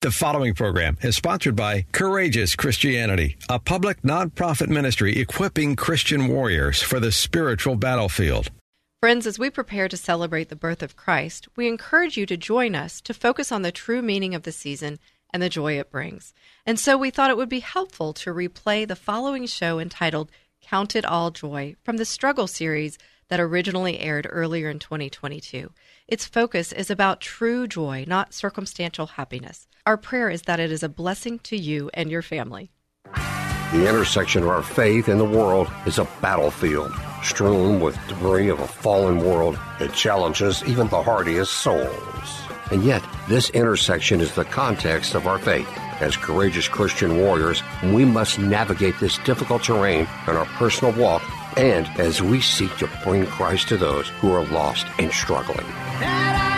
The following program is sponsored by Courageous Christianity, a public nonprofit ministry equipping Christian warriors for the spiritual battlefield. Friends, as we prepare to celebrate the birth of Christ, we encourage you to join us to focus on the true meaning of the season and the joy it brings. And so we thought it would be helpful to replay the following show entitled Count It All Joy from the Struggle series that originally aired earlier in 2022. Its focus is about true joy, not circumstantial happiness. Our prayer is that it is a blessing to you and your family. The intersection of our faith and the world is a battlefield strewn with debris of a fallen world that challenges even the hardiest souls. And yet, this intersection is the context of our faith. As courageous Christian warriors, we must navigate this difficult terrain in our personal walk and as we seek to bring Christ to those who are lost and struggling. that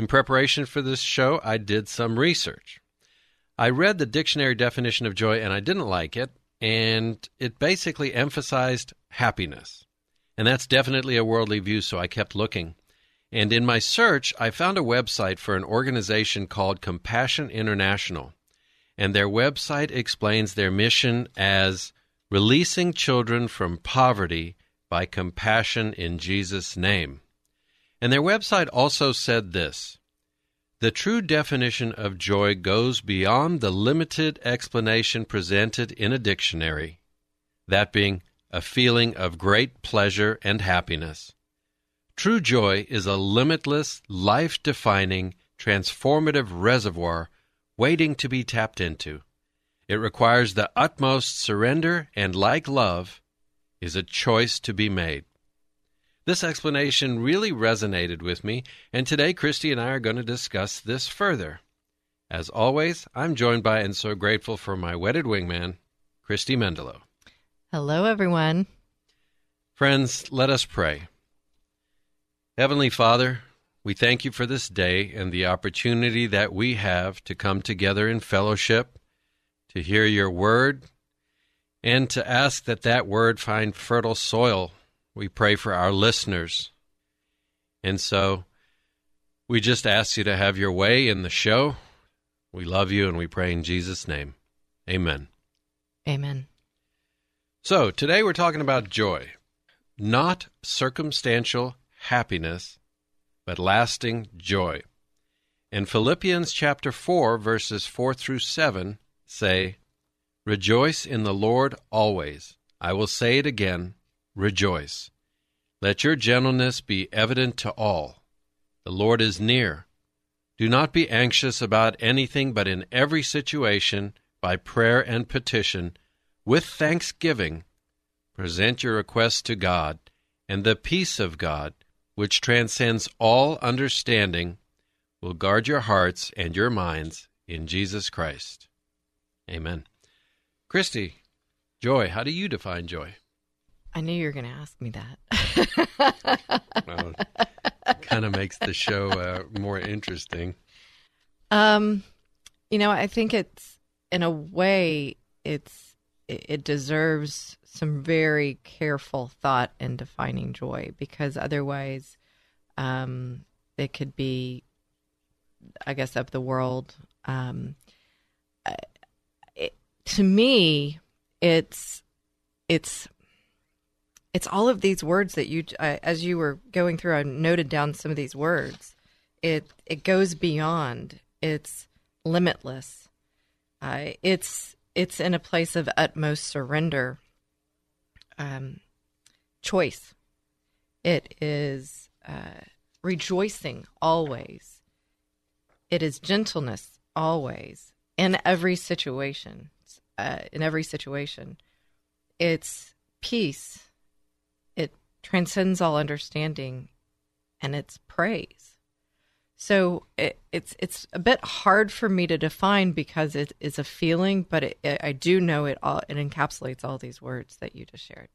In preparation for this show, I did some research. I read the dictionary definition of joy and I didn't like it, and it basically emphasized happiness. And that's definitely a worldly view, so I kept looking. And in my search, I found a website for an organization called Compassion International. And their website explains their mission as releasing children from poverty by compassion in Jesus' name. And their website also said this The true definition of joy goes beyond the limited explanation presented in a dictionary, that being a feeling of great pleasure and happiness. True joy is a limitless, life defining, transformative reservoir waiting to be tapped into. It requires the utmost surrender and, like love, is a choice to be made. This explanation really resonated with me, and today Christy and I are going to discuss this further. As always, I'm joined by and so grateful for my wedded wingman, Christy Mendelow. Hello, everyone. Friends, let us pray. Heavenly Father, we thank you for this day and the opportunity that we have to come together in fellowship, to hear your word, and to ask that that word find fertile soil. We pray for our listeners. And so we just ask you to have your way in the show. We love you and we pray in Jesus' name. Amen. Amen. So today we're talking about joy, not circumstantial happiness, but lasting joy. And Philippians chapter 4, verses 4 through 7 say, Rejoice in the Lord always. I will say it again, rejoice. Let your gentleness be evident to all. The Lord is near. Do not be anxious about anything, but in every situation, by prayer and petition, with thanksgiving, present your requests to God, and the peace of God, which transcends all understanding, will guard your hearts and your minds in Jesus Christ. Amen. Christy, joy, how do you define joy? I knew you were going to ask me that. well, kind of makes the show uh, more interesting. Um, you know, I think it's in a way it's it deserves some very careful thought in defining joy because otherwise um, it could be, I guess, of the world. Um, it, to me, it's it's it's all of these words that you, uh, as you were going through, I noted down some of these words. It it goes beyond. It's limitless. Uh, it's it's in a place of utmost surrender. Um, choice. It is uh, rejoicing always. It is gentleness always in every situation. Uh, in every situation, it's peace. Transcends all understanding, and it's praise. So it, it's it's a bit hard for me to define because it is a feeling, but it, it, I do know it all. It encapsulates all these words that you just shared.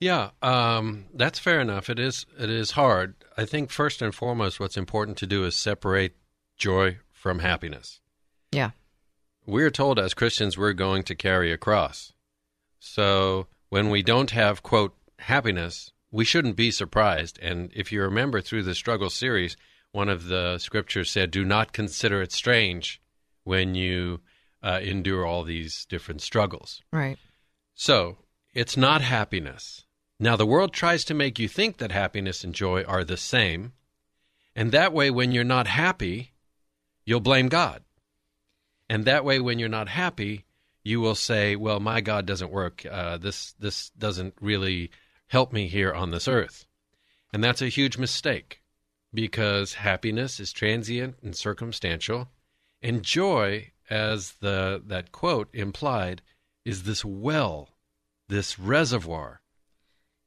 Yeah, um, that's fair enough. It is it is hard. I think first and foremost, what's important to do is separate joy from happiness. Yeah, we're told as Christians we're going to carry a cross. So when we don't have quote happiness, we shouldn't be surprised. And if you remember through the struggle series one of the scriptures said, Do not consider it strange when you uh, endure all these different struggles. Right. So it's not happiness. Now, the world tries to make you think that happiness and joy are the same. And that way, when you're not happy, you'll blame God. And that way, when you're not happy, you will say, "Well, my God doesn't work. Uh, this this doesn't really help me here on this earth," and that's a huge mistake because happiness is transient and circumstantial, and joy, as the that quote implied, is this well, this reservoir.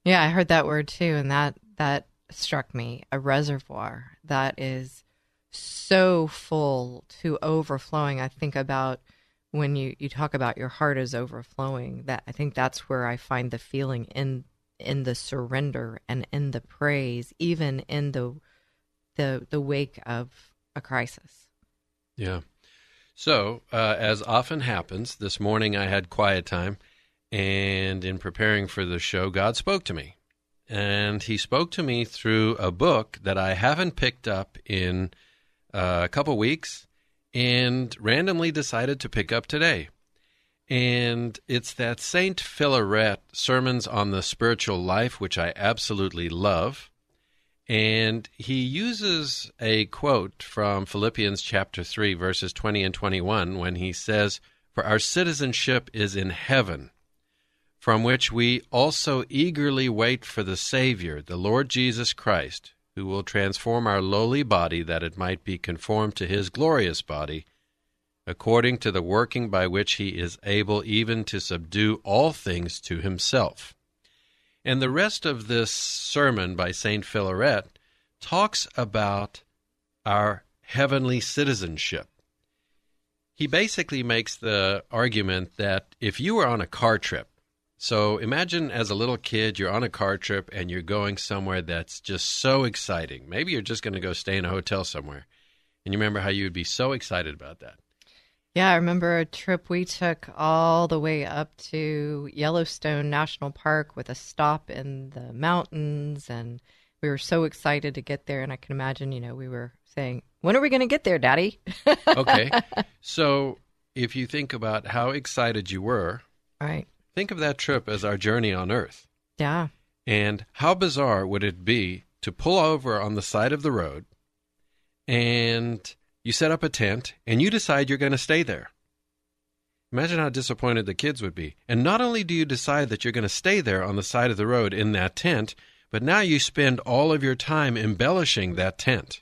Yeah, I heard that word too, and that that struck me. A reservoir that is so full to overflowing. I think about when you, you talk about your heart is overflowing, that I think that's where I find the feeling in in the surrender and in the praise, even in the the the wake of a crisis. Yeah. So, uh, as often happens, this morning I had quiet time, and in preparing for the show, God spoke to me. And He spoke to me through a book that I haven't picked up in uh, a couple weeks and randomly decided to pick up today. And it's that St. Philaret Sermons on the Spiritual Life, which I absolutely love. And he uses a quote from Philippians chapter 3, verses 20 and 21, when he says, For our citizenship is in heaven, from which we also eagerly wait for the Savior, the Lord Jesus Christ, who will transform our lowly body that it might be conformed to his glorious body, according to the working by which he is able even to subdue all things to himself. And the rest of this sermon by St. Philaret talks about our heavenly citizenship. He basically makes the argument that if you were on a car trip, so imagine as a little kid, you're on a car trip and you're going somewhere that's just so exciting. Maybe you're just going to go stay in a hotel somewhere. And you remember how you would be so excited about that. Yeah, I remember a trip we took all the way up to Yellowstone National Park with a stop in the mountains. And we were so excited to get there. And I can imagine, you know, we were saying, When are we going to get there, Daddy? okay. So if you think about how excited you were, right. Think of that trip as our journey on Earth. Yeah. And how bizarre would it be to pull over on the side of the road and you set up a tent and you decide you're going to stay there. Imagine how disappointed the kids would be. And not only do you decide that you're going to stay there on the side of the road in that tent, but now you spend all of your time embellishing that tent.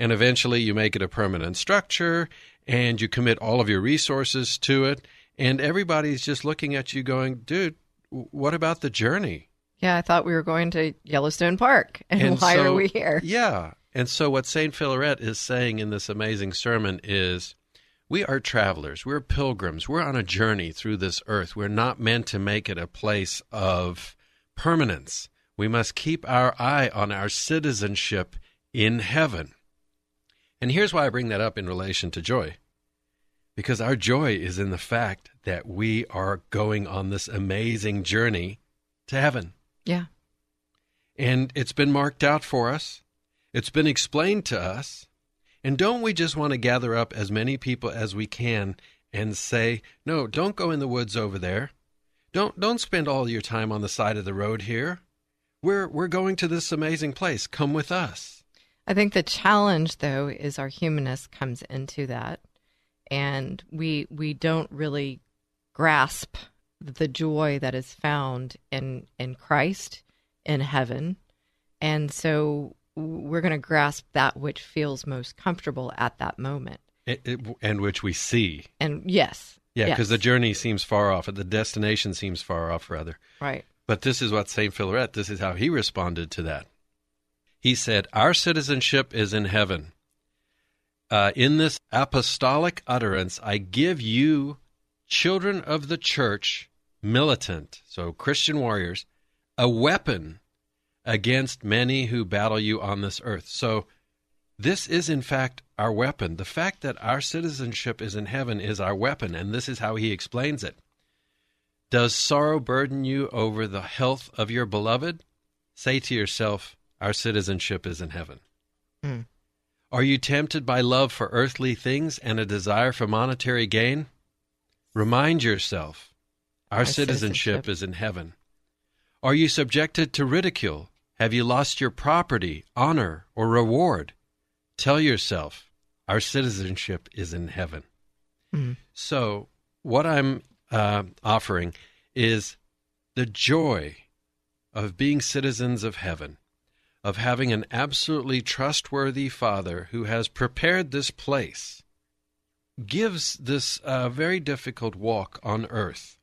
And eventually you make it a permanent structure and you commit all of your resources to it. And everybody's just looking at you going, dude, what about the journey? Yeah, I thought we were going to Yellowstone Park. And, and why so, are we here? Yeah. And so, what St. Philaret is saying in this amazing sermon is we are travelers, we're pilgrims, we're on a journey through this earth. We're not meant to make it a place of permanence. We must keep our eye on our citizenship in heaven. And here's why I bring that up in relation to joy. Because our joy is in the fact that we are going on this amazing journey to heaven. Yeah. And it's been marked out for us, it's been explained to us. And don't we just want to gather up as many people as we can and say, no, don't go in the woods over there. Don't don't spend all your time on the side of the road here. We're we're going to this amazing place. Come with us. I think the challenge though is our humanness comes into that and we we don't really grasp the joy that is found in in Christ in heaven. And so we're going to grasp that which feels most comfortable at that moment. It, it, and which we see. And yes. Yeah, because yes. the journey seems far off, the destination seems far off, rather. Right. But this is what St. Philaret, this is how he responded to that. He said, Our citizenship is in heaven. Uh, in this apostolic utterance, I give you, children of the church, militant, so Christian warriors, a weapon against many who battle you on this earth. So, this is in fact our weapon. The fact that our citizenship is in heaven is our weapon, and this is how he explains it. Does sorrow burden you over the health of your beloved? Say to yourself, Our citizenship is in heaven. Mm. Are you tempted by love for earthly things and a desire for monetary gain? Remind yourself, Our, Our citizenship, citizenship. is in heaven. Are you subjected to ridicule? Have you lost your property, honor, or reward? Tell yourself, Our citizenship is in heaven. Mhm. So, what I'm uh, offering is the joy of being citizens of heaven, of having an absolutely trustworthy Father who has prepared this place, gives this uh, very difficult walk on earth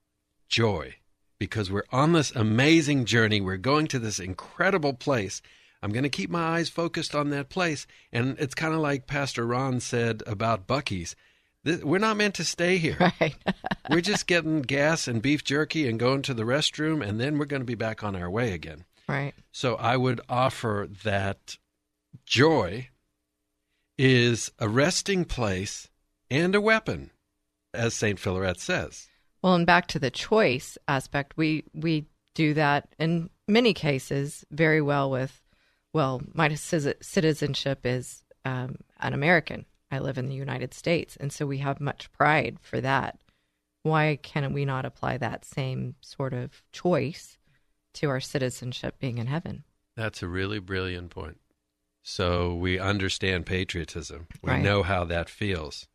joy because we're on this amazing journey. We're going to this incredible place. I'm going to keep my eyes focused on that place. And it's kind of like Pastor Ron said about Buc-ee's. This, we're not meant to stay here. Right. we're just getting gas and beef jerky and going to the restroom, and then we're going to be back on our way again. right. So I would offer that joy is a resting place and a weapon, as St. Philaret says. Well, and back to the choice aspect, we we do that in many cases very well with, well, my citizenship is um, an American. I live in the United States, and so we have much pride for that. Why can we not apply that same sort of choice to our citizenship being in heaven? That's a really brilliant point. So we understand patriotism. We Right. know how that feels.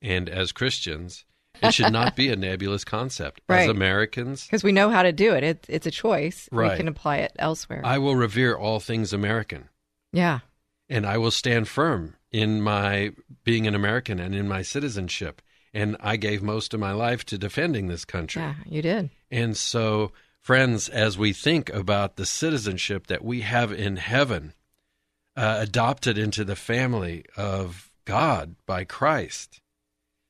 And as Christians, it should not be a nebulous concept. As Americans, Because we know how to do it. it it's a choice. Right. We can apply it elsewhere. I will revere all things American. yeah. and I will stand firm in my being an American and in my citizenship. And I gave most of my life to defending this country. Yeah, you did. And so, friends, as we think about the citizenship that we have in heaven, uh, adopted into the family of God by Christ,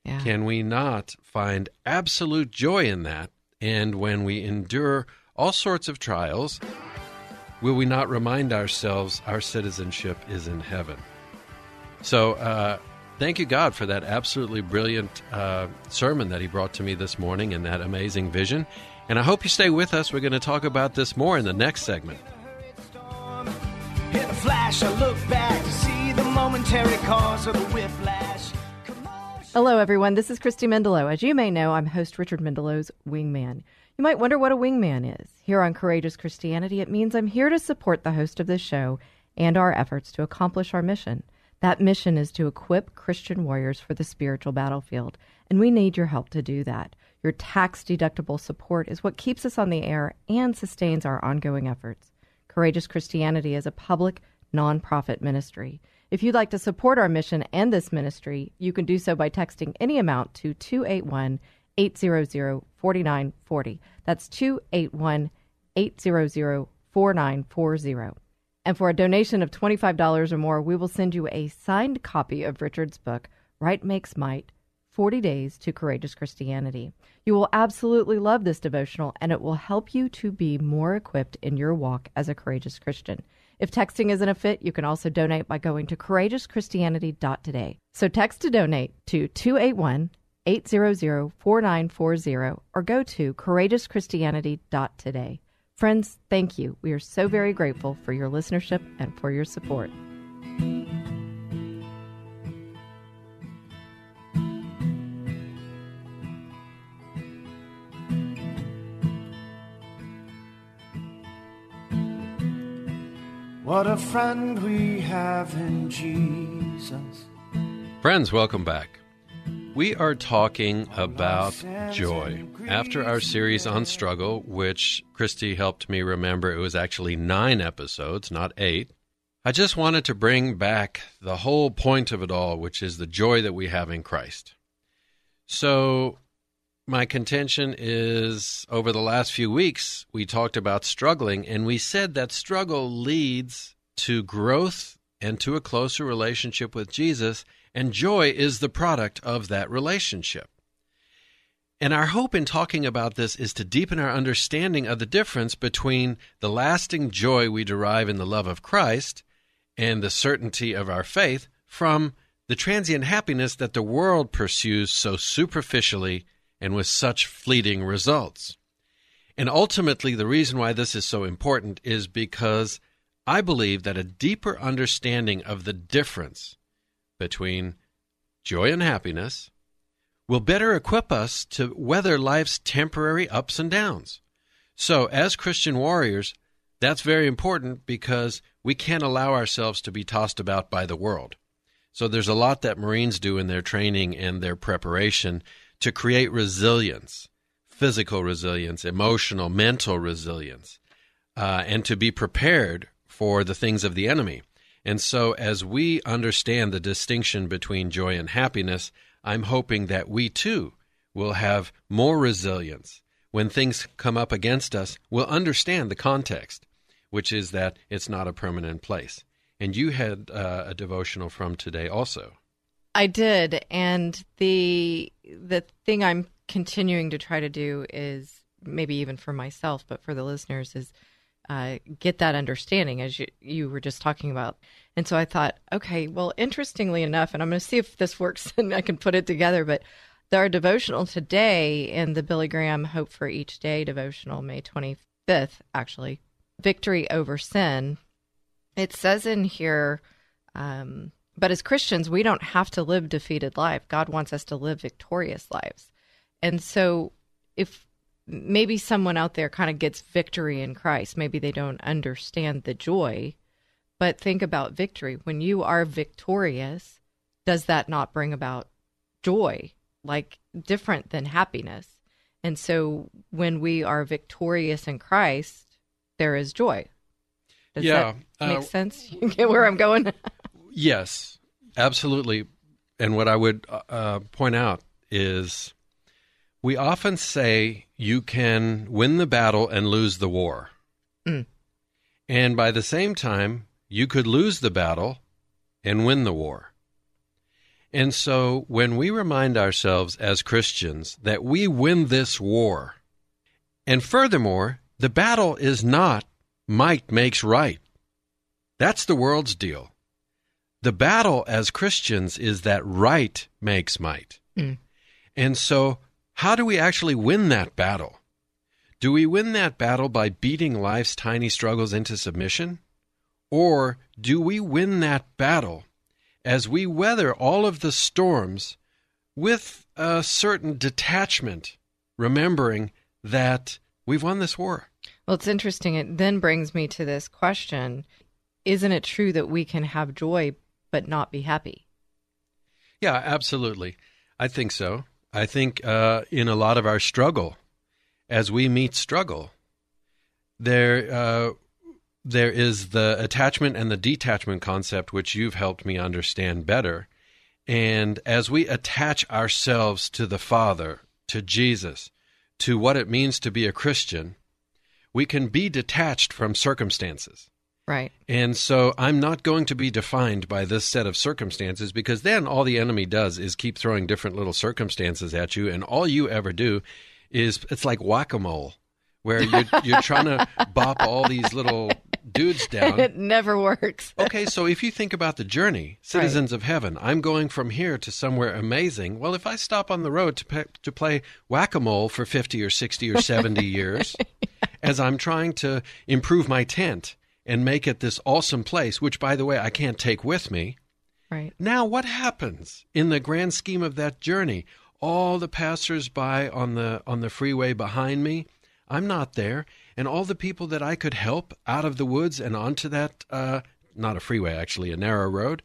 Yeah. can we not find absolute joy in that? And when we endure all sorts of trials, will we not remind ourselves our citizenship is in heaven? So, uh, thank you, God, for that absolutely brilliant uh, sermon that He brought to me this morning and that amazing vision. And I hope you stay with us. We're going to talk about this more in the next segment. In a flash, I look back to see the momentary cause of the whiplash. Hello, everyone. This is Christy Mendelow. As you may know, I'm host Richard Mendelow's Wingman. You might wonder what a wingman is. Here on Courageous Christianity, it means I'm here to support the host of this show and our efforts to accomplish our mission. That mission is to equip Christian warriors for the spiritual battlefield, and we need your help to do that. Your tax deductible support is what keeps us on the air and sustains our ongoing efforts. Courageous Christianity is a public, nonprofit ministry. If you'd like to support our mission and this ministry, you can do so by texting any amount to 281 800 4940. That's 281 800 4940. And for a donation of $25 or more, we will send you a signed copy of Richard's book, Right Makes Might 40 Days to Courageous Christianity. You will absolutely love this devotional, and it will help you to be more equipped in your walk as a courageous Christian. If texting isn't a fit, you can also donate by going to courageouschristianity.today. So text to donate to 281 800-4940 or go to courageouschristianity.today. Friends, thank you. We are so very grateful for your listenership and for your support. What a friend we have in Jesus. Friends, welcome back. We are talking about joy. After our series on struggle, which Christy helped me remember, it was actually nine episodes, not eight. I just wanted to bring back the whole point of it all, which is the joy that we have in Christ. So, my contention is over the last few weeks, we talked about struggling, and we said that struggle leads to growth and to a closer relationship with Jesus, and joy is the product of that relationship. And our hope in talking about this is to deepen our understanding of the difference between the lasting joy we derive in the love of Christ and the certainty of our faith from the transient happiness that the world pursues so superficially and with such fleeting results. And ultimately, the reason why this is so important is because I believe that a deeper understanding of the difference between joy and happiness will better equip us to weather life's temporary ups and downs. So, as Christian warriors, that's very important because we can't allow ourselves to be tossed about by the world. So, there's a lot that Marines do in their training and their preparation to create resilience physical resilience, emotional, mental resilience, uh, and to be prepared for the things of the enemy. And so, as we understand the distinction between joy and happiness, I'm hoping that we too will have more resilience. When things come up against us, we'll understand the context, which is that it's not a permanent place. And you had uh, a devotional from today also. I did, and the the thing I'm continuing to try to do is maybe even for myself, but for the listeners is uh, get that understanding as you you were just talking about. And so I thought, okay, well, interestingly enough, and I'm going to see if this works and I can put it together, but our devotional today in the Billy Graham Hope for Each Day devotional, May 25th, actually, Victory Over Sin. It says in here, um, but as Christians, we don't have to live defeated life. God wants us to live victorious lives. And so if maybe someone out there kind of gets victory in Christ, maybe they don't understand the joy, but think about victory. When you are victorious, does that not bring about joy, like different than happiness? And so when we are victorious in Christ, there is joy. Does yeah, that make uh, sense? You get where I'm going? Yes, absolutely. And what I would uh, point out is we often say you can win the battle and lose the war. Mm. And by the same time, you could lose the battle and win the war. And so when we remind ourselves as Christians that we win this war, and furthermore, the battle is not might makes right. That's the world's deal. The battle as Christians is that right makes might. Mm. And so, how do we actually win that battle? Do we win that battle by beating life's tiny struggles into submission? Or do we win that battle as we weather all of the storms with a certain detachment, remembering that we've won this war? Well, it's interesting. It then brings me to this question Isn't it true that we can have joy but not be happy? Yeah, absolutely. I think so. I think uh, in a lot of our struggle, as we meet struggle, there uh, there is the attachment and the detachment concept, which you've helped me understand better. And as we attach ourselves to the Father, to Jesus, to what it means to be a Christian, we can be detached from circumstances. Right. And so I'm not going to be defined by this set of circumstances because then all the enemy does is keep throwing different little circumstances at you. And all you ever do is it's like whack a mole, where you're, you're trying to bop all these little dudes down. it never works. okay, so if you think about the journey, citizens of heaven, I'm going from here to somewhere amazing. Well, if I stop on the road to pe- to play whack a mole for 50 or 60 or 70 years, as I'm trying to improve my tent and make it this awesome place, which, by the way, I can't take with me. Right. Now, what happens in the grand scheme of that journey? All the passers-by on the on the freeway behind me, I'm not there, and all the people that I could help out of the woods and onto that uh, not a freeway actually, a narrow road.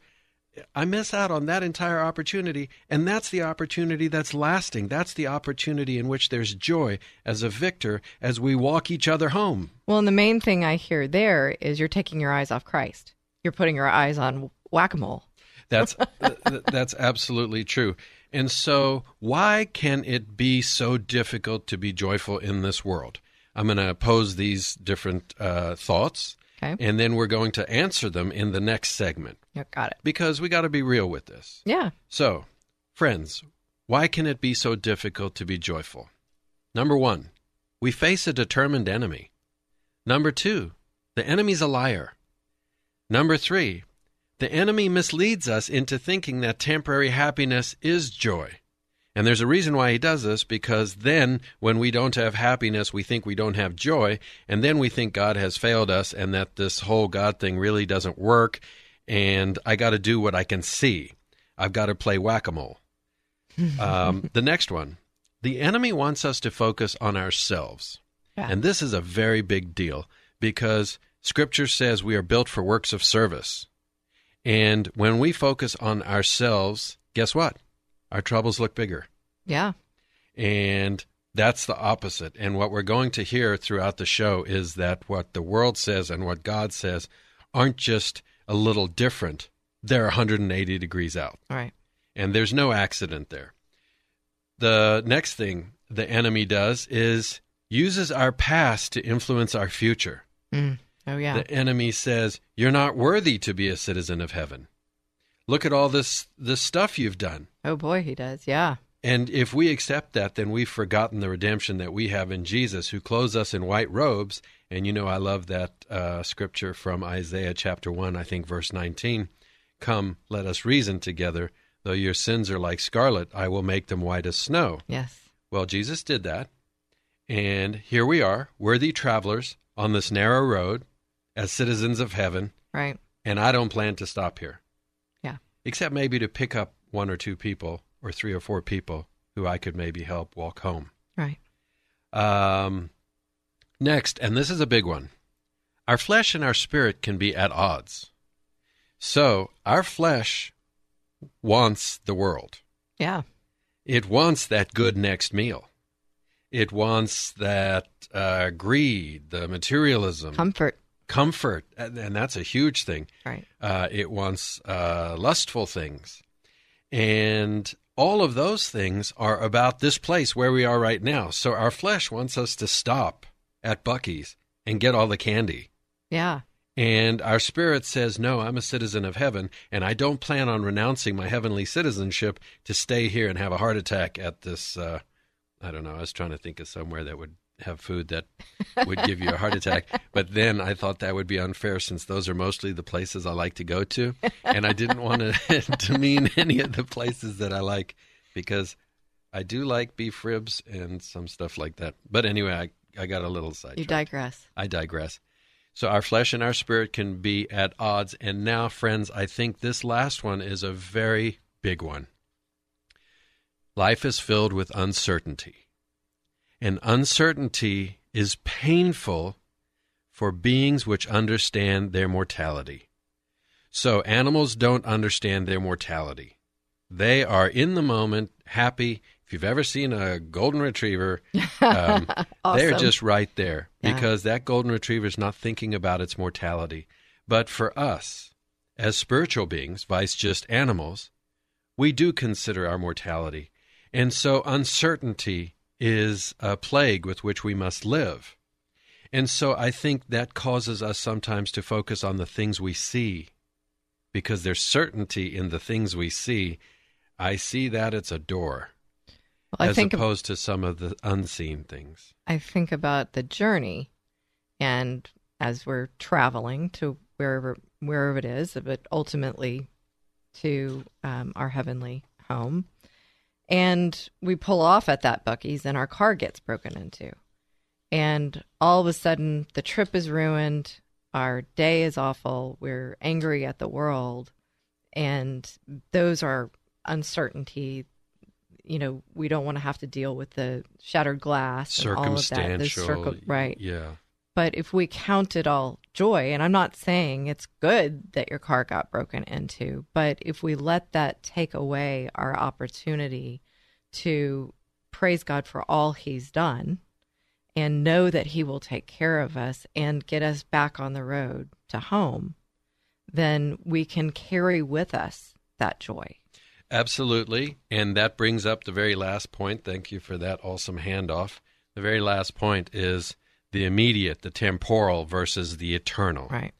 I miss out on that entire opportunity, and that's the opportunity that's lasting. That's the opportunity in which there's joy as a victor as we walk each other home. Well, and the main thing I hear there is you're taking your eyes off Christ. You're putting your eyes on whack a mole. That's that's absolutely true. And so, why can it be so difficult to be joyful in this world? I'm going to pose these different uh, thoughts, Okay. and then we're going to answer them in the next segment Yep, got it. because we got to be real with this. Yeah. So, friends, why can it be so difficult to be joyful? Number one, we face a determined enemy. Number two, the enemy's a liar. Number three, the enemy misleads us into thinking that temporary happiness is joy. And there's a reason why he does this because then when we don't have happiness, we think we don't have joy. And then we think God has failed us and that this whole God thing really doesn't work. And I got to do what I can see. I've got to play whack a mole. um, the next one the enemy wants us to focus on ourselves. Yeah. And this is a very big deal because scripture says we are built for works of service. And when we focus on ourselves, guess what? Our troubles look bigger. Yeah. And that's the opposite. And what we're going to hear throughout the show is that what the world says and what God says aren't just a little different, they're 180 degrees out. All right. And there's no accident there. The next thing the enemy does is uses our past to influence our future. Mm. Oh, yeah. The enemy says, You're not worthy to be a citizen of heaven. Look at all this, this stuff you've done. oh, boy, he does. Yeah. And if we accept that, then we've forgotten the redemption that we have in Jesus, who clothes us in white robes. And you know, I love that uh, scripture from Isaiah chapter 1, I think verse 19. Come, let us reason together. Though your sins are like scarlet, I will make them white as snow. Yes. Well, Jesus did that. And here we are, worthy travelers on this narrow road as citizens of heaven. Right. And I don't plan to stop here Yeah. except maybe to pick up one or two people or three or four people who I could maybe help walk home. Right. Um, next, and this is a big one our flesh and our spirit can be at odds. So, our flesh wants the world, Yeah. it wants that good next meal, it wants that uh, greed, the materialism, Comfort. comfort, and, that's a huge thing. Right. Uh, it wants uh, lustful things. And all of those things are about this place where we are right now. So our flesh wants us to stop at Buc-ee's and get all the candy. Yeah. And our spirit says, No, I'm a citizen of heaven, and I don't plan on renouncing my heavenly citizenship to stay here and have a heart attack at this. Uh, I don't know. I was trying to think of somewhere that would have food that would give you a heart attack. But then I thought that would be unfair since those are mostly the places I like to go to. And I didn't want to demean any of the places that I like because I do like beef ribs and some stuff like that. But anyway, I, I got a little side. You digress. I digress. So our flesh and our spirit can be at odds. And now, friends, I think this last one is a very big one. Life is filled with uncertainty. And uncertainty is painful for beings which understand their mortality. So animals don't understand their mortality. They are in the moment, happy. If you've ever seen a golden retriever, um, they're just right there Yeah. because that golden retriever is not thinking about its mortality. But for us, as spiritual beings, vice just animals, we do consider our mortality. And so uncertainty is a plague with which we must live. And so I think that causes us sometimes to focus on the things we see because there's certainty in the things we see. I see that it's a door Well, I as think opposed to some of the unseen things. I think about the journey and as we're traveling to wherever wherever it is, but ultimately to um, our heavenly home. And we pull off at that Buc-ee's, and our car gets broken into. And all of a sudden, the trip is ruined. Our day is awful. We're angry at the world. And those are uncertainty. You know, we don't want to have to deal with the shattered glass and all of that. Those Circumstantial, right. Yeah. But if we count it all joy, and I'm not saying it's good that your car got broken into, but if we let that take away our opportunity to praise God for all He's done and know that He will take care of us and get us back on the road to home, then we can carry with us that joy. Absolutely. And that brings up the very last point. Thank you for that awesome handoff. The very last point is the immediate, the temporal versus the eternal. Right.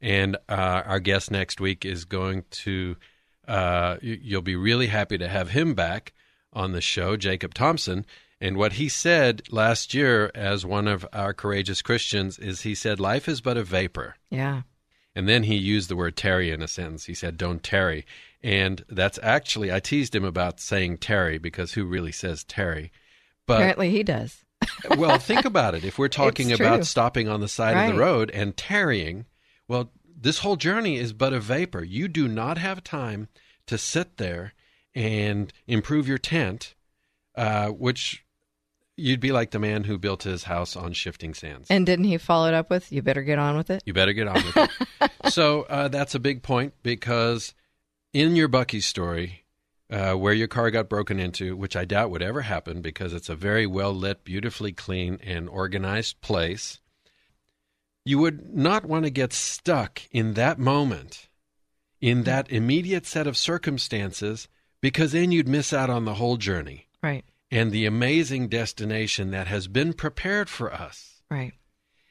And uh, our guest next week is going to, uh, you- you'll be really happy to have him back on the show, Jacob Thompson. And what he said last year as one of our courageous Christians is he said, Life is but a vapor. Yeah. And then he used the word tarry in a sentence. He said, don't tarry. And that's actually, I teased him about saying tarry because who really says tarry? But, Apparently he does. well, think about it. If we're talking about stopping on the side of the road and tarrying, well, this whole journey is but a vapor. You do not have time to sit there and improve your tent, uh, which you'd be like the man who built his house on shifting sands. And didn't he follow it up with, you better get on with it? You better get on with it. so uh, that's a big point because in your Bucky story, uh, where your car got broken into, which I doubt would ever happen because it's a very well lit, beautifully clean, and organized place, you would not want to get stuck in that moment, in that immediate set of circumstances, because then you'd miss out on the whole journey Right. And the amazing destination that has been prepared for us. Right.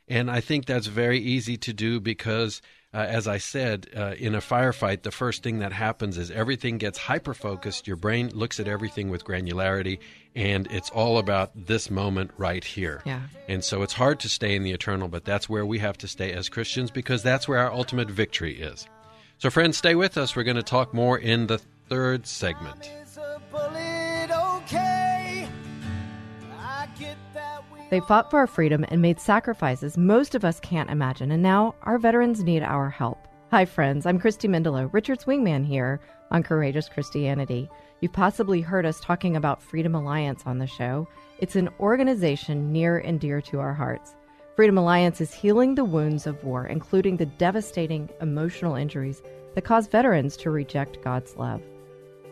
And I think that's very easy to do because, uh, as I said, uh, in a firefight, the first thing that happens is everything gets hyper focused. Your brain looks at everything with granularity, and it's all about this moment right here. Yeah. And so it's hard to stay in the eternal, but that's where we have to stay as Christians because that's where our ultimate victory is. So, friends, stay with us. We're going to talk more in the third segment. They fought for our freedom and made sacrifices most of us can't imagine, and now our veterans need our help. Hi, friends. I'm Christy Mendelow, Richard's wingman here on Courageous Christianity. You've possibly heard us talking about Freedom Alliance on the show. It's an organization near and dear to our hearts. Freedom Alliance is healing the wounds of war, including the devastating emotional injuries that cause veterans to reject God's love.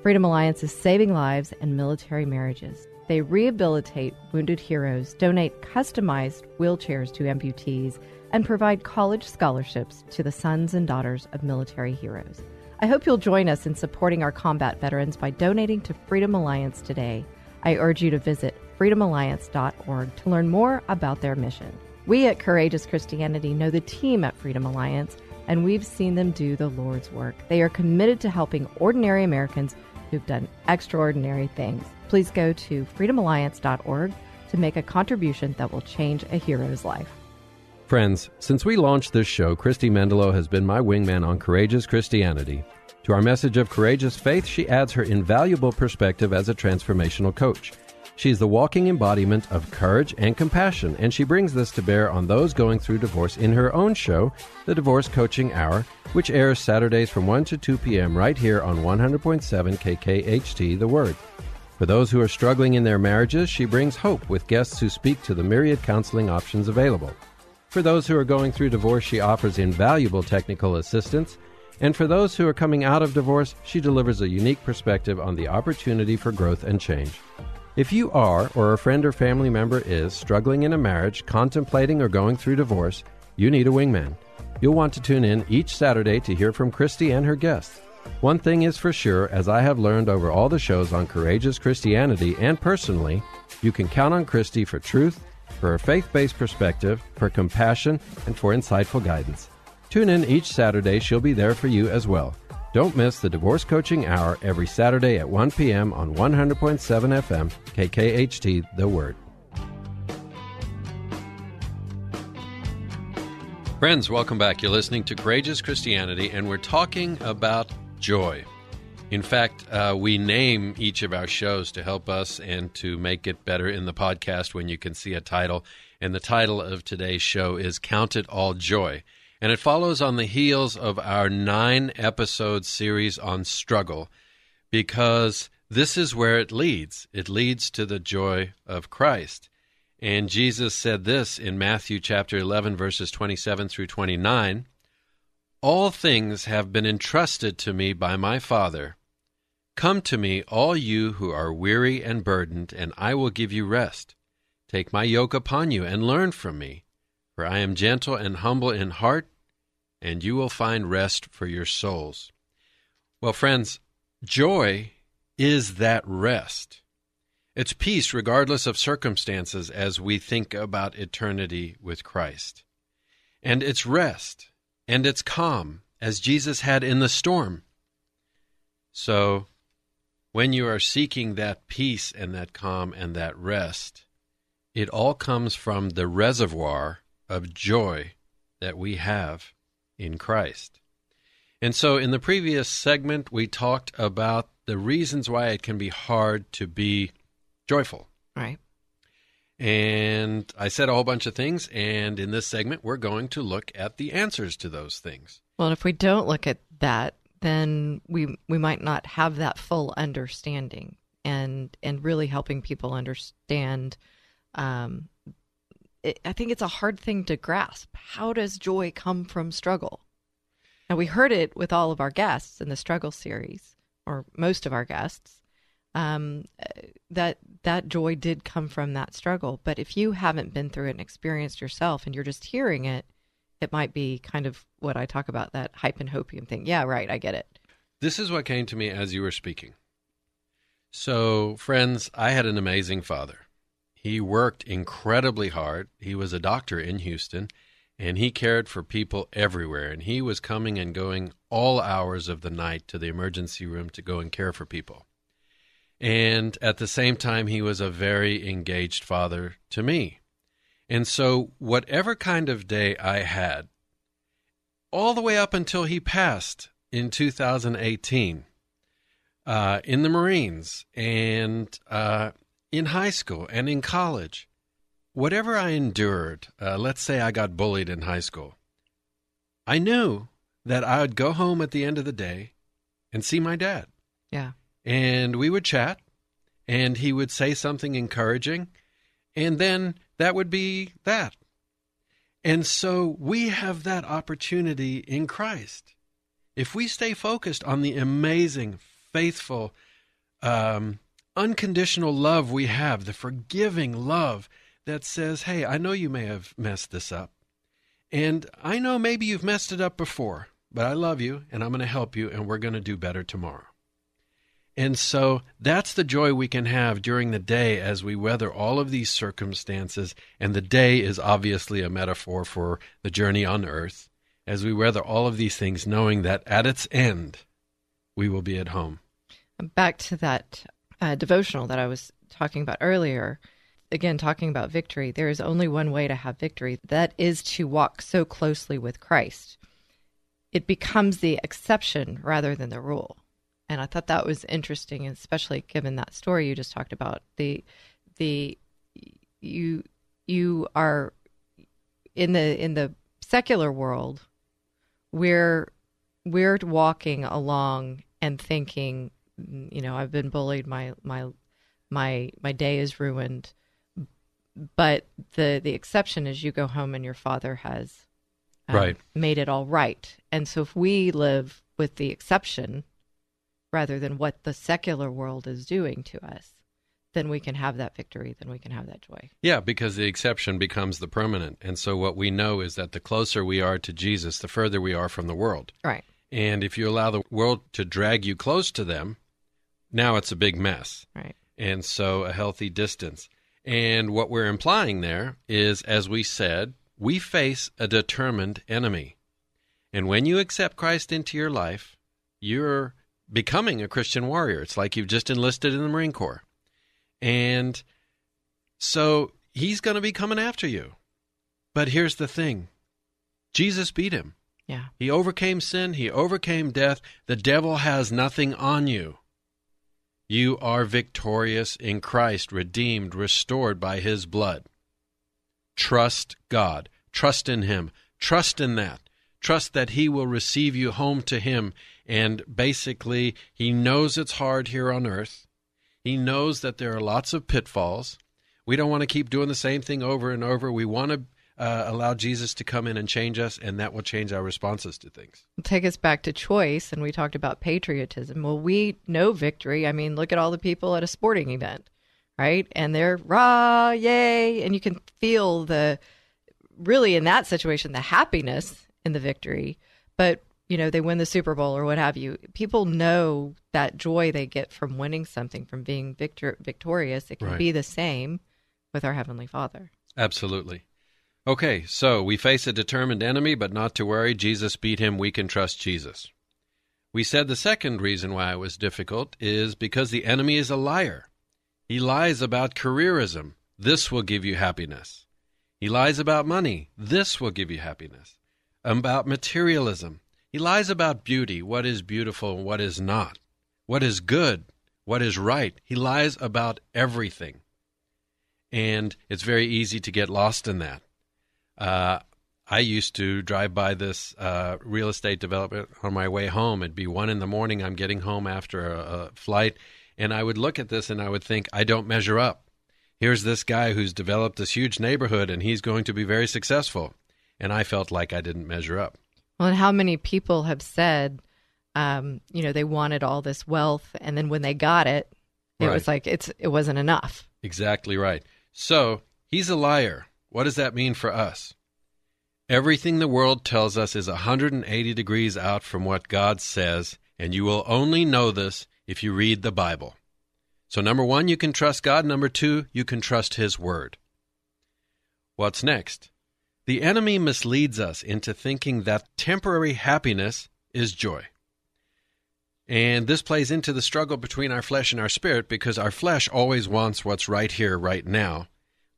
Freedom Alliance is saving lives and military marriages. They rehabilitate wounded heroes, donate customized wheelchairs to amputees, and provide college scholarships to the sons and daughters of military heroes. I hope you'll join us in supporting our combat veterans by donating to Freedom Alliance today. I urge you to visit freedomalliance.org to learn more about their mission. We at Courageous Christianity know the team at Freedom Alliance, and we've seen them do the Lord's work. They are committed to helping ordinary Americans who've done extraordinary things. Please go to freedomalliance.org to make a contribution that will change a hero's life. Friends, since we launched this show, Christy Mendelow has been my wingman on Courageous Christianity. To our message of courageous faith, she adds her invaluable perspective as a transformational coach. She's the walking embodiment of courage and compassion, and she brings this to bear on those going through divorce in her own show, The Divorce Coaching Hour, which airs Saturdays from 1 to 2 p.m. right here on 100.7 KKHT The Word. For those who are struggling in their marriages, she brings hope with guests who speak to the myriad counseling options available. For those who are going through divorce, she offers invaluable technical assistance. And for those who are coming out of divorce, she delivers a unique perspective on the opportunity for growth and change. If you are, or a friend or family member is, struggling in a marriage, contemplating or going through divorce, you need a wingman. You'll want to tune in each Saturday to hear from Christy and her guests. One thing is for sure, as I have learned over all the shows on Courageous Christianity and personally, you can count on Christy for truth, for her faith based perspective, for compassion, and for insightful guidance. Tune in each Saturday, she'll be there for you as well. Don't miss the Divorce Coaching Hour every Saturday at 1 p.m. on 100.7 FM, KKHT, The Word. Friends, welcome back. You're listening to Courageous Christianity, and we're talking about joy. In fact, uh, we name each of our shows to help us and to make it better in the podcast when you can see a title. And the title of today's show is Count It All Joy. And it follows on the heels of our nine episode series on struggle because this is where it leads. It leads to the joy of Christ. And Jesus said this in Matthew chapter 11, verses 27 through 29 All things have been entrusted to me by my Father. Come to me, all you who are weary and burdened, and I will give you rest. Take my yoke upon you and learn from me, for I am gentle and humble in heart, and you will find rest for your souls. Well, friends, joy is that rest. It's peace regardless of circumstances as we think about eternity with Christ. And it's rest and it's calm as Jesus had in the storm. So, when you are seeking that peace and that calm and that rest, it all comes from the reservoir of joy that we have in Christ. And so, in the previous segment, we talked about the reasons why it can be hard to be joyful. Right. And I said a whole bunch of things, and in this segment, we're going to look at the answers to those things. Well, if we don't look at that, then we we might not have that full understanding and and really helping people understand. Um, I think it's a hard thing to grasp. How does joy come from struggle? And we heard it with all of our guests in the struggle series, or most of our guests um, that that joy did come from that struggle. But if you haven't been through it and experienced yourself, and you're just hearing it, it might be kind of what I talk about that hype and hopium thing. Yeah, right. I get it. This is what came to me as you were speaking. So, friends, I had an amazing father. He worked incredibly hard. He was a doctor in Houston, and he cared for people everywhere. And he was coming and going all hours of the night to the emergency room to go and care for people. And at the same time, he was a very engaged father to me. And so, whatever kind of day I had, all the way up until he passed in 2018, uh, in the Marines and uh, in high school and in college, whatever I endured, uh, let's say I got bullied in high school, I knew that I would go home at the end of the day and see my dad. Yeah. And we would chat and he would say something encouraging and then that would be that. And so we have that opportunity in Christ. If we stay focused on the amazing faithful um, unconditional love we have the forgiving love that says hey i know you may have messed this up and i know maybe you've messed it up before but i love you and i'm going to help you and we're going to do better tomorrow and so that's the joy we can have during the day as we weather all of these circumstances. And the day is obviously a metaphor for the journey on earth. As we weather all of these things, knowing that at its end, we will be at home. Back to that uh, devotional that I was talking about earlier. Again, talking about victory, there is only one way to have victory that is to walk so closely with Christ. It becomes the exception rather than the rule and I thought that was interesting, especially given that story you just talked about. The the you you are in the in the secular world, we're we're walking along and thinking, you know, I've been bullied, my my my my day is ruined. But the the exception is you go home and your father has um, right. made it all right. And so if we live with the exception rather than what the secular world is doing to us, then we can have that victory, then we can have that joy. Yeah, because the exception becomes the permanent. And so what we know is that the closer we are to Jesus, the further we are from the world. Right. And if you allow the world to drag you close to them, now it's a big mess. Right. And so a healthy distance. And what we're implying there is, as we said, we face a determined enemy. And when you accept Christ into your life, you're becoming a Christian warrior. It's like you've just enlisted in the Marine Corps. And so he's going to be coming after you. But here's the thing Jesus beat him. Yeah. He overcame sin, he overcame death. The devil has nothing on you. You are victorious in Christ, redeemed, restored by his blood. Trust God. Trust in him. Trust in that. Trust that he will receive you home to him. And basically, he knows it's hard here on earth. He knows that there are lots of pitfalls. We don't want to keep doing the same thing over and over. We want to uh, allow Jesus to come in and change us, and that will change our responses to things. Take us back to choice, and we talked about patriotism. Well, we know victory. I mean, look at all the people at a sporting event, right? And they're rah, yay, and you can feel the really in that situation the happiness in the victory. But you know, they win the Super Bowl or what have you. People know that joy they get from winning something, from being victor- victorious. It can Right. be the same with our Heavenly Father. Absolutely. Okay, so we face a determined enemy, but not to worry. Jesus beat him. We can trust Jesus. We said the second reason why it was difficult is because the enemy is a liar. He lies about careerism. This will give you happiness. He lies about money. This will give you happiness. About materialism. He lies about beauty, what is beautiful and what is not, what is good, what is right. He lies about everything. And it's very easy to get lost in that. Uh, I used to drive by this uh, real estate development on my way home. It'd be one in the morning. I'm getting home after a, a flight, and I would look at this and I would think, I don't measure up. Here's this guy who's developed this huge neighborhood, and he's going to be very successful. And I felt like I didn't measure up. Well, and how many people have said, um, you know, they wanted all this wealth, and then when they got it, it Right. was like it's it wasn't enough. Exactly right. So he's a liar. What does that mean for us? Everything the world tells us is 180 degrees out from what God says, and you will only know this if you read the Bible. So, number one, you can trust God. Number two, you can trust His Word. What's next? The enemy misleads us into thinking that temporary happiness is joy. And this plays into the struggle between our flesh and our spirit because our flesh always wants what's right here, right now,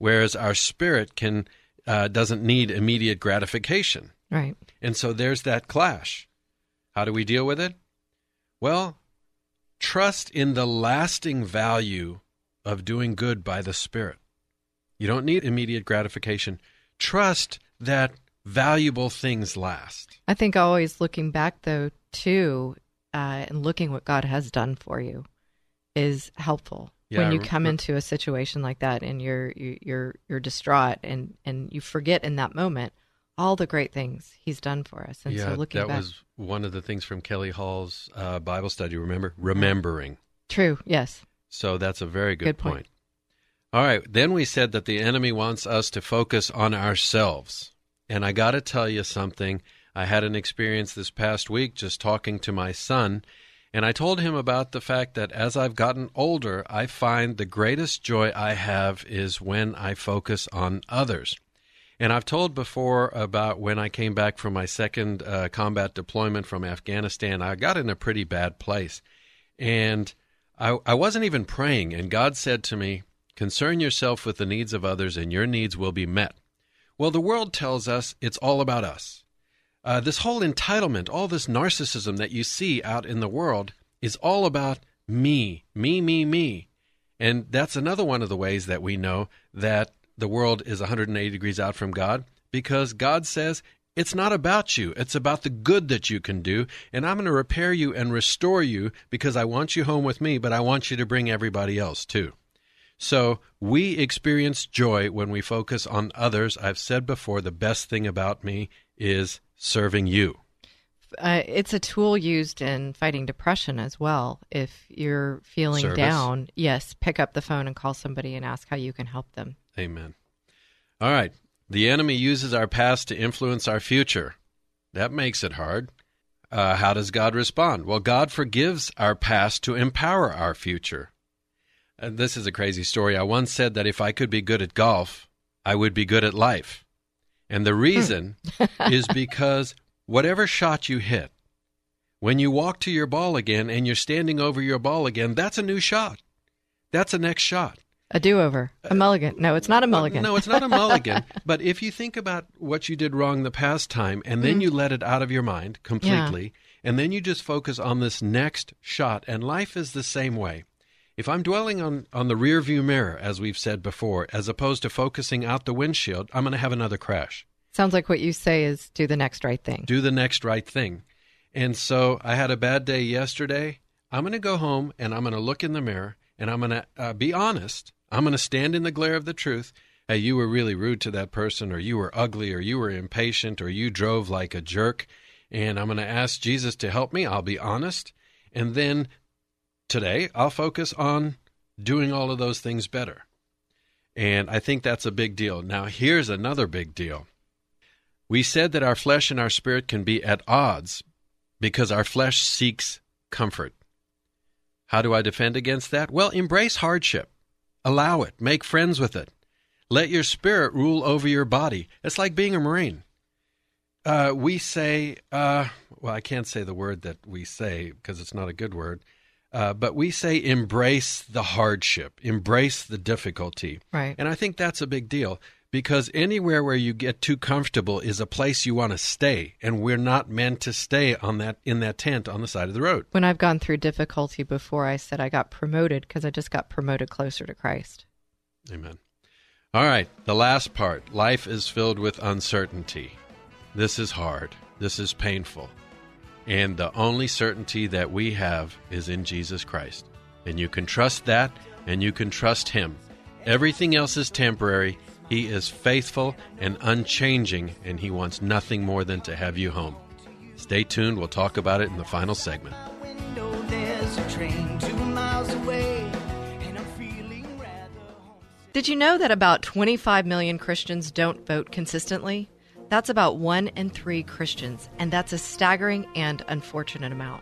whereas our spirit can uh, doesn't need immediate gratification. Right. And so there's that clash. How do we deal with it? Well, trust in the lasting value of doing good by the Spirit. You don't need immediate gratification. Trust that valuable things last. I think always looking back though too, uh, and looking what God has done for you is helpful. Yeah, when you come r- into a situation like that and you're you- you're you're distraught and and you forget in that moment all the great things He's done for us. And yeah, so looking that back, was one of the things from Kelly Hall's uh, Bible study. Remember, remembering. true. Yes. So that's a very good, Good point. All right. Then we said that the enemy wants us to focus on ourselves. And I got to tell you something. I had an experience this past week just talking to my son, and I told him about the fact that as I've gotten older, I find the greatest joy I have is when I focus on others. And I've told before about when I came back from my second uh, combat deployment from Afghanistan, I got in a pretty bad place. And I, I wasn't even praying, and God said to me, Concern yourself with the needs of others, and your needs will be met. Well, the world tells us it's all about us. Uh, this whole entitlement, all this narcissism that you see out in the world is all about me, me, me, me. And that's another one of the ways that we know that the world is 180 degrees out from God because God says it's not about you. It's about the good that you can do. And I'm going to repair you and restore you because I want you home with me, but I want you to bring everybody else too. So we experience joy when we focus on others. I've said before, the best thing about me is serving you. Uh, it's a tool used in fighting depression as well. If you're feeling Service. down, yes, pick up the phone and call somebody and ask how you can help them. Amen. All right. The enemy uses our past to influence our future. That makes it hard. Uh, how does God respond? Well, God forgives our past to empower our future. And this is a crazy story. I once said that if I could be good at golf, I would be good at life. And the reason is because whatever shot you hit, when you walk to your ball again and you're standing over your ball again, that's a new shot. That's a next shot. A do over. A mulligan. No, it's not a mulligan. No, it's not a mulligan. but if you think about what you did wrong the past time and then Mm. you let it out of your mind completely, and then you just focus on this next shot, and life is the same way. If I'm dwelling on, on the rear view mirror, as we've said before, as opposed to focusing out the windshield, I'm going to have another crash. Sounds like what you say is do the next right thing. Do the next right thing. And so I had a bad day yesterday. I'm going to go home and I'm going to look in the mirror and I'm going to uh, be honest. I'm going to stand in the glare of the truth. Hey, you were really rude to that person, or you were ugly, or you were impatient, or you drove like a jerk. And I'm going to ask Jesus to help me. I'll be honest. And then today, I'll focus on doing all of those things better. And I think that's a big deal. Now, here's another big deal. We said that our flesh and our spirit can be at odds because our flesh seeks comfort. How do I defend against that? Well, embrace hardship. Allow it. Make friends with it. Let your spirit rule over your body. It's like being a Marine. Uh, we say, uh, well, I can't say the word that we say because it's not a good word, uh, but we say embrace the hardship, embrace the difficulty. Right. And I think that's a big deal because anywhere where you get too comfortable is a place you want to stay, and we're not meant to stay on that in that tent on the side of the road. When I've gone through difficulty before, I said I got promoted because I just got promoted closer to Christ. Amen. All right, the last part. Life is filled with uncertainty. This is hard. This is painful. And the only certainty that we have is in Jesus Christ. And you can trust that and you can trust Him. Everything else is temporary. He is faithful and unchanging, and He wants nothing more than to have you home. Stay tuned. We'll talk about it in the final segment. window, there's a train two miles away, and I'm feeling rather homesick. Did you know that about 25 million Christians don't vote consistently? That's about one in three Christians, and that's a staggering and unfortunate amount.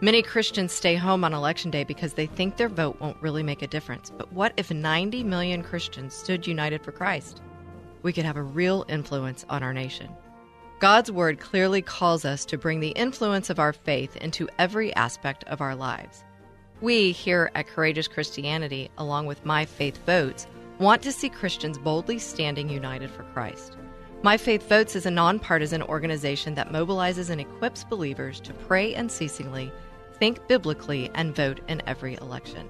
Many Christians stay home on election day because they think their vote won't really make a difference. But what if 90 million Christians stood united for Christ? We could have a real influence on our nation. God's Word clearly calls us to bring the influence of our faith into every aspect of our lives. We here at Courageous Christianity, along with My Faith Votes, want to see Christians boldly standing united for Christ. My Faith Votes is a nonpartisan organization that mobilizes and equips believers to pray unceasingly, think biblically, and vote in every election.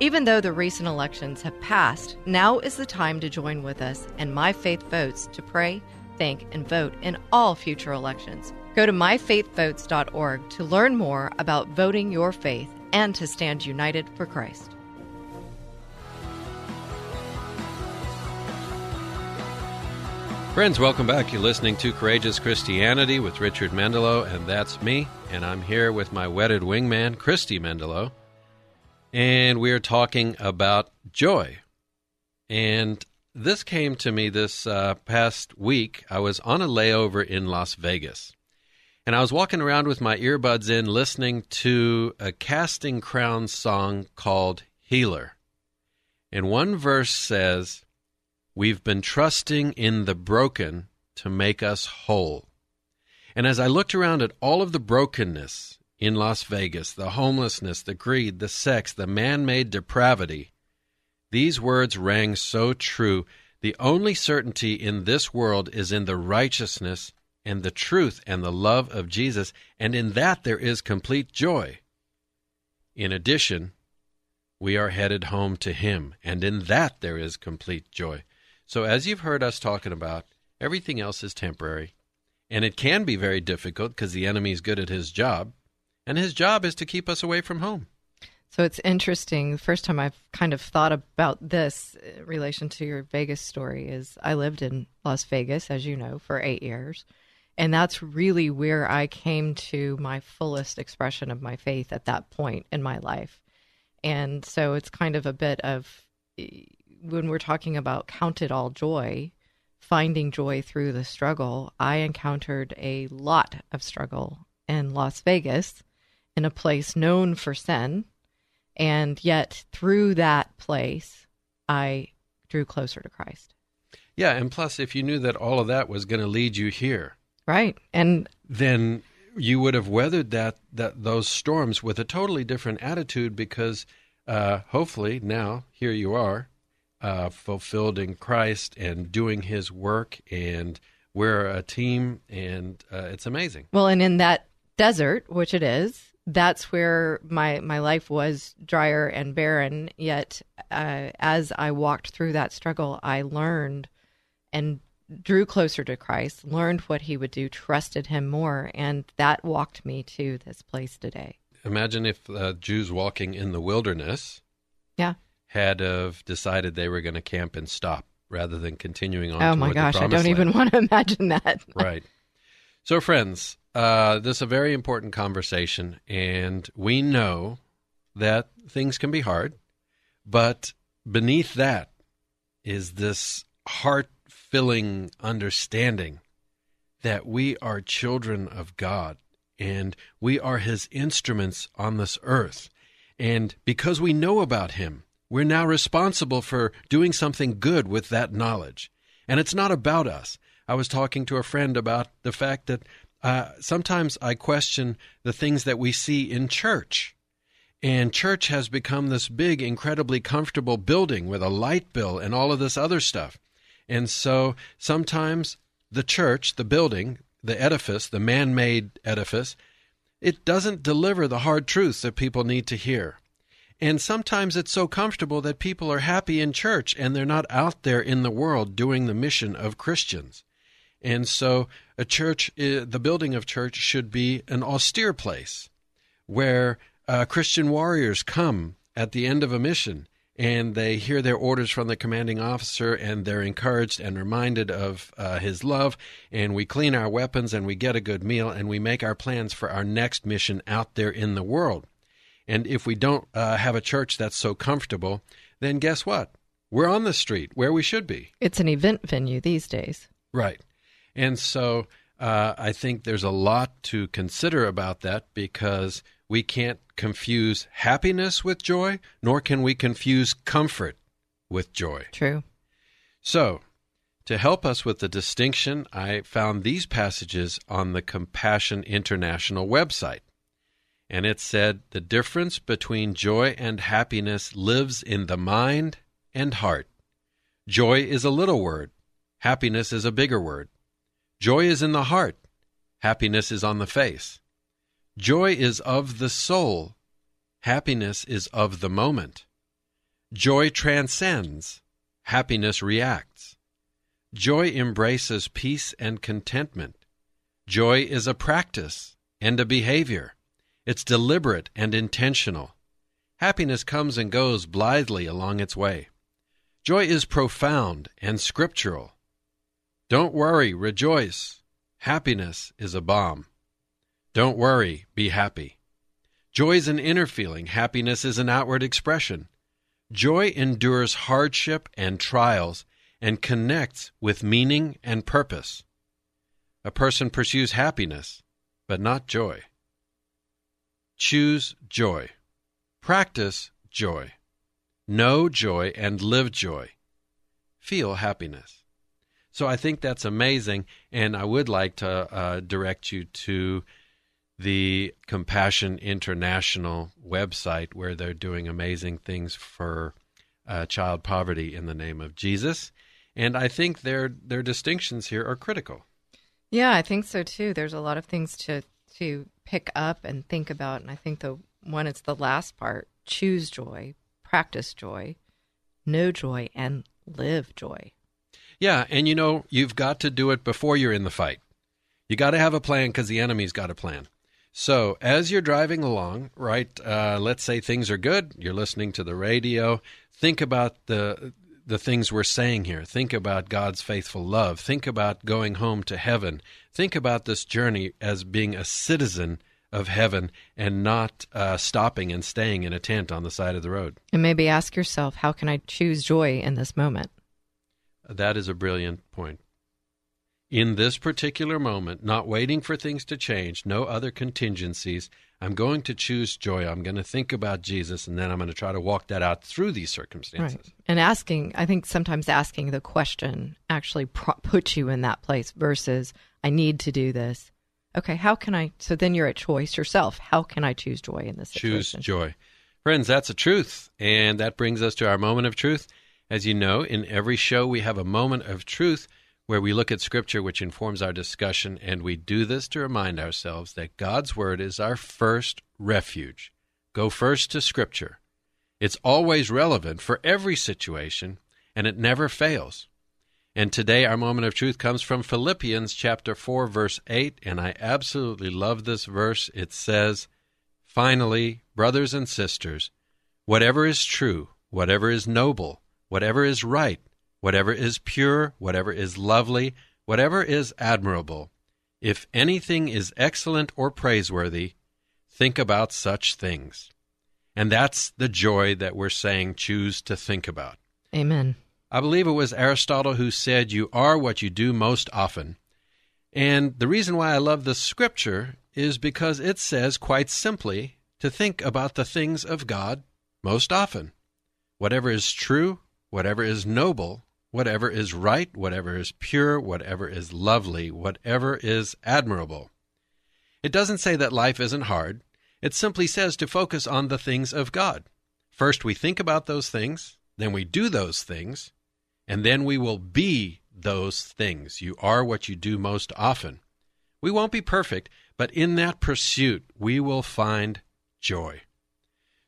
Even though the recent elections have passed, now is the time to join with us and My Faith Votes to pray, think, and vote in all future elections. Go to myfaithvotes.org to learn more about voting your faith and to stand united for Christ. Friends, welcome back. You're listening to Courageous Christianity with Richard Mendelow, and that's me. And I'm here with my wedded wingman, Christy Mendelow. And we're talking about joy. And this came to me this uh, past week. I was on a layover in Las Vegas. And I was walking around with my earbuds in, listening to a Casting Crowns song called Healer. And one verse says, We've been trusting in the broken to make us whole. And as I looked around at all of the brokenness in Las Vegas, the homelessness, the greed, the sex, the man made depravity, these words rang so true. The only certainty in this world is in the righteousness and the truth and the love of Jesus, and in that there is complete joy. In addition, we are headed home to Him, and in that there is complete joy. So, as you've heard us talking about, everything else is temporary. And it can be very difficult because the enemy is good at his job. And his job is to keep us away from home. So it's interesting. The first time I've kind of thought about this in relation to your Vegas story is I lived in Las Vegas, as you know, for eight years. And that's really where I came to my fullest expression of my faith at that point in my life. And so it's kind of a bit of when we're talking about count it all joy, finding joy through the struggle, I encountered a lot of struggle in Las Vegas in a place known for sin. And yet, through that place, I drew closer to Christ. Yeah, and plus, if you knew that all of that was going to lead you here, Right. And then you would have weathered that, that those storms with a totally different attitude because uh, hopefully now here you are uh, fulfilled in Christ and doing His work, and we're a team, and uh, it's amazing. Well, and in that desert, which it is, that's where my my life was drier and barren. Yet, uh, as I walked through that struggle, I learned and drew closer to Christ, learned what He would do, trusted Him more, and that walked me to this place today. Imagine if uh, Jews walking in the wilderness Yeah. Had have decided they were going to camp and stop rather than continuing on. Oh my gosh, I don't even want to imagine that. right. So, friends, uh, this is a very important conversation, and we know that things can be hard, but beneath that is this heart filling understanding that we are children of God and we are His instruments on this earth. And because we know about Him, we're now responsible for doing something good with that knowledge. And it's not about us. I was talking to a friend about the fact that uh, sometimes I question the things that we see in church. And church has become this big, incredibly comfortable building with a light bill and all of this other stuff. And so sometimes the church, the building, the edifice, the man made edifice, it doesn't deliver the hard truths that people need to hear. And sometimes it's so comfortable that people are happy in church and they're not out there in the world doing the mission of Christians. And so a church, uh, the building of church should be an austere place where uh, Christian warriors come at the end of a mission and they hear their orders from the commanding officer and they're encouraged and reminded of uh, his love and we clean our weapons and we get a good meal and we make our plans for our next mission out there in the world and if we don't uh, have a church that's so comfortable then guess what we're on the street where we should be It's an event venue these days. Right. And so uh, I think there's a lot to consider about that because we can't confuse happiness with joy, nor can we confuse comfort with joy. True. So, to help us with the distinction, I found these passages on the Compassion International website. And it said the difference between joy and happiness lives in the mind and heart. Joy is a little word, happiness is a bigger word. Joy is in the heart, happiness is on the face. Joy is of the soul, happiness is of the moment. Joy transcends, happiness reacts. Joy embraces peace and contentment. Joy is a practice and a behavior. It's deliberate and intentional. Happiness comes and goes blithely along its way. Joy is profound and scriptural. Don't worry, rejoice. Happiness is a bomb. Don't worry, be happy. Joy is an inner feeling, happiness is an outward expression. Joy endures hardship and trials and connects with meaning and purpose. A person pursues happiness, but not joy. Choose joy. Practice joy. Know joy and live joy. Feel happiness. So I think that's amazing, and I would like to uh, direct you to the Compassion International website where they're doing amazing things for uh, child poverty in the name of Jesus. And I think their their distinctions here are critical. Yeah, I think so too. There's a lot of things to to pick up and think about, and I think the one it's the last part: choose joy, practice joy, know joy, and live joy. Yeah, and you know you've got to do it before you're in the fight. You got to have a plan because the enemy's got a plan. So as you're driving along, right? Uh, let's say things are good. You're listening to the radio. Think about the the things we're saying here. Think about God's faithful love. Think about going home to heaven. Think about this journey as being a citizen of heaven and not uh, stopping and staying in a tent on the side of the road. And maybe ask yourself, how can I choose joy in this moment? That is a brilliant point. In this particular moment, not waiting for things to change, no other contingencies, I'm going to choose joy. I'm going to think about Jesus, and then I'm going to try to walk that out through these circumstances. Right. And asking, I think sometimes asking the question actually pro- puts you in that place versus, I need to do this. Okay, how can I? So then you're at choice yourself. How can I choose joy in this situation? Choose joy. Friends, that's a truth. And that brings us to our moment of truth. As you know, in every show we have a moment of truth where we look at Scripture which informs our discussion, and we do this to remind ourselves that God's Word is our first refuge. Go first to Scripture. It's always relevant for every situation, and it never fails. And today our moment of truth comes from Philippians chapter 4 verse 8 and I absolutely love this verse. It says, "Finally, brothers and sisters, whatever is true, whatever is noble, whatever is right, whatever is pure, whatever is lovely, whatever is admirable, if anything is excellent or praiseworthy, think about such things." And that's the joy that we're saying choose to think about. Amen. I believe it was Aristotle who said, You are what you do most often. And the reason why I love this scripture is because it says quite simply to think about the things of God most often. Whatever is true, whatever is noble, whatever is right, whatever is pure, whatever is lovely, whatever is admirable. It doesn't say that life isn't hard. It simply says to focus on the things of God. First, we think about those things, then we do those things, and then we will be those things. You are what you do most often. We won't be perfect, but in that pursuit, we will find joy.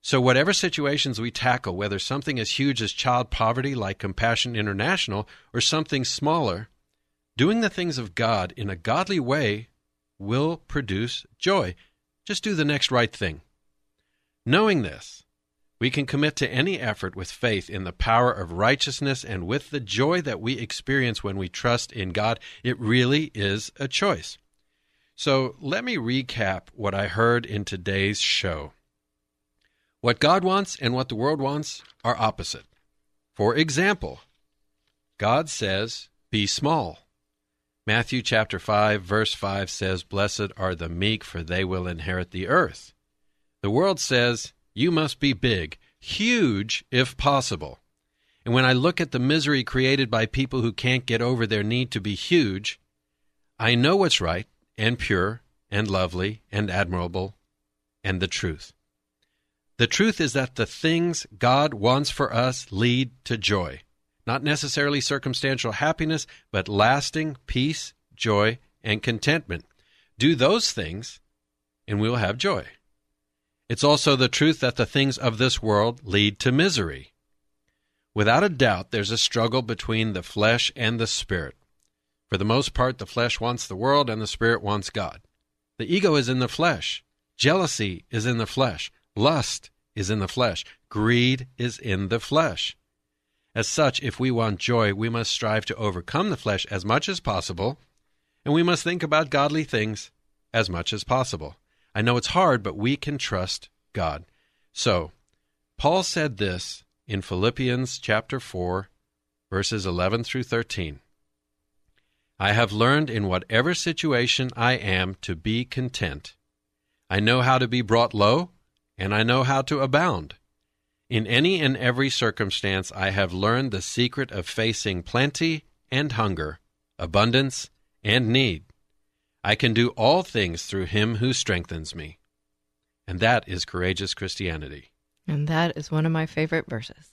So, whatever situations we tackle, whether something as huge as child poverty like Compassion International or something smaller, doing the things of God in a godly way will produce joy. Just do the next right thing. Knowing this, we can commit to any effort with faith in the power of righteousness and with the joy that we experience when we trust in God. It really is a choice. So let me recap what I heard in today's show. What God wants and what the world wants are opposite. For example, God says, Be small. Matthew chapter 5 verse 5 says, "Blessed are the meek, for they will inherit the earth." The world says, "You must be big, huge if possible." And when I look at the misery created by people who can't get over their need to be huge, I know what's right and pure and lovely and admirable and the truth. The truth is that the things God wants for us lead to joy not necessarily circumstantial happiness, but lasting peace, joy, and contentment. Do those things, and we will have joy. It's also the truth that the things of this world lead to misery. Without a doubt, there's a struggle between the flesh and the spirit. For the most part, the flesh wants the world and the spirit wants God. The ego is in the flesh. Jealousy is in the flesh. Lust is in the flesh. Greed is in the flesh. As such, if we want joy, we must strive to overcome the flesh as much as possible, and we must think about godly things as much as possible. I know it's hard, but we can trust God. So, Paul said this in Philippians chapter 4, verses 11 through 13. I have learned in whatever situation I am to be content. I know how to be brought low, and I know how to abound. In any and every circumstance, I have learned the secret of facing plenty and hunger, abundance and need. I can do all things through him who strengthens me. And that is courageous Christianity. And that is one of my favorite verses.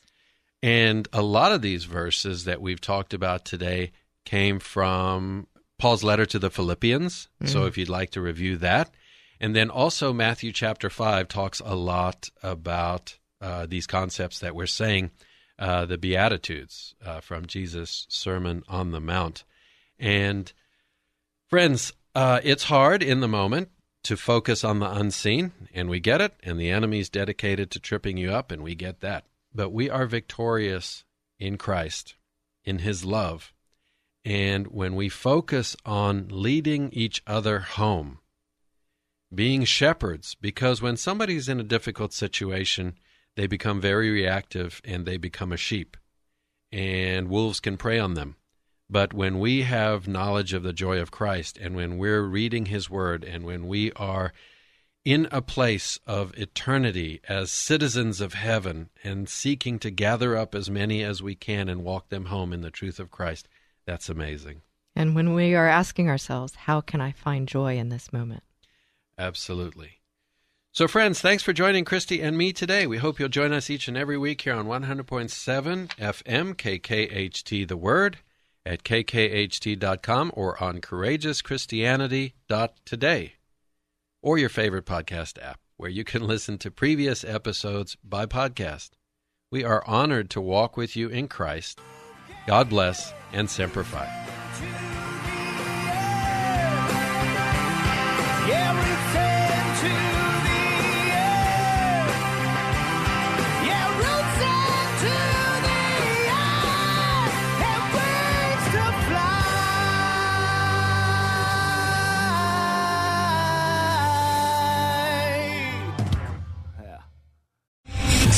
And a lot of these verses that we've talked about today came from Paul's letter to the Philippians. Mm-hmm. So if you'd like to review that. And then also Matthew chapter 5 talks a lot about uh, these concepts that we're saying, uh, the Beatitudes uh, from Jesus' Sermon on the Mount. And friends, uh, it's hard in the moment to focus on the unseen, and we get it, and the enemy's dedicated to tripping you up, and we get that. But we are victorious in Christ, in His love. And when we focus on leading each other home, being shepherds, because when somebody's in a difficult situation, they become very reactive and they become a sheep. And wolves can prey on them. But when we have knowledge of the joy of Christ, and when we're reading His Word, and when we are in a place of eternity as citizens of heaven and seeking to gather up as many as we can and walk them home in the truth of Christ, that's amazing. And when we are asking ourselves, how can I find joy in this moment? Absolutely. So, friends, thanks for joining Christy and me today. We hope you'll join us each and every week here on 100.7 FM KKHT The Word at kkht.com or on courageouschristianity.today or your favorite podcast app where you can listen to previous episodes by podcast. We are honored to walk with you in Christ. God bless and Semper Fi.